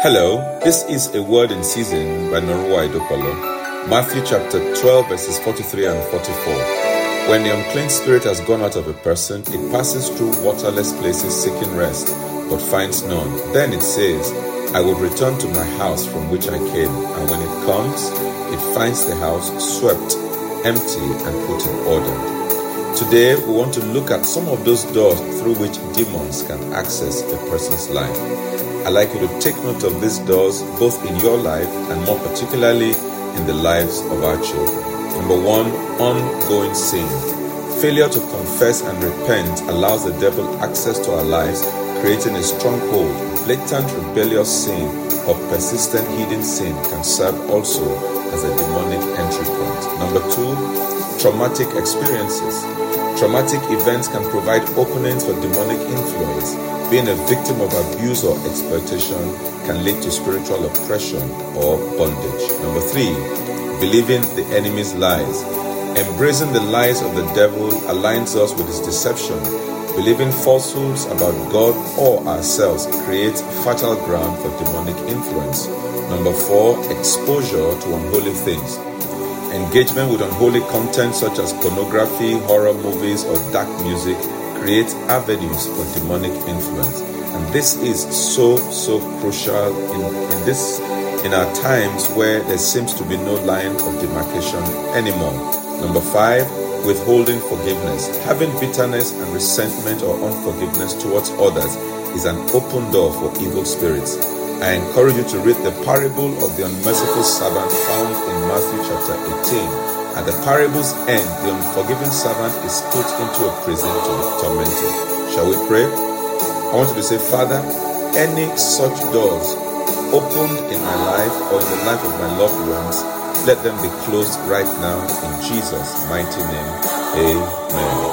Hello, this is a word in season by Norua Idopolo. Matthew chapter 12, verses 43 and 44. When the unclean spirit has gone out of a person, it passes through waterless places seeking rest, but finds none. Then it says, I will return to my house from which I came. And when it comes, it finds the house swept, empty, and put in order. Today, we want to look at some of those doors through which demons can access a person's life. I'd like you to take note of these doors both in your life and more particularly in the lives of our children. Number one, ongoing sin. Failure to confess and repent allows the devil access to our lives, creating a stronghold. Blatant rebellious sin or persistent hidden sin can serve also as a demonic entry point. Number two, traumatic experiences. Traumatic events can provide openings for demonic influence. Being a victim of abuse or exploitation can lead to spiritual oppression or bondage. Number three, believing the enemy's lies. Embracing the lies of the devil aligns us with his deception. Believing falsehoods about God or ourselves creates fertile ground for demonic influence. Number four, exposure to unholy things. Engagement with unholy content such as pornography, horror movies, or dark music creates avenues for demonic influence. And this is so, so crucial in, in this in our times where there seems to be no line of demarcation anymore. Number five, withholding forgiveness. Having bitterness and resentment or unforgiveness towards others is an open door for evil spirits. I encourage you to read the parable of the unmerciful servant found in Matthew chapter 18 at the parable's end, the unforgiving servant is put into a prison to be tormented. Shall we pray? I want you to say, Father, any such doors opened in my life or in the life of my loved ones, let them be closed right now in Jesus' mighty name. Amen.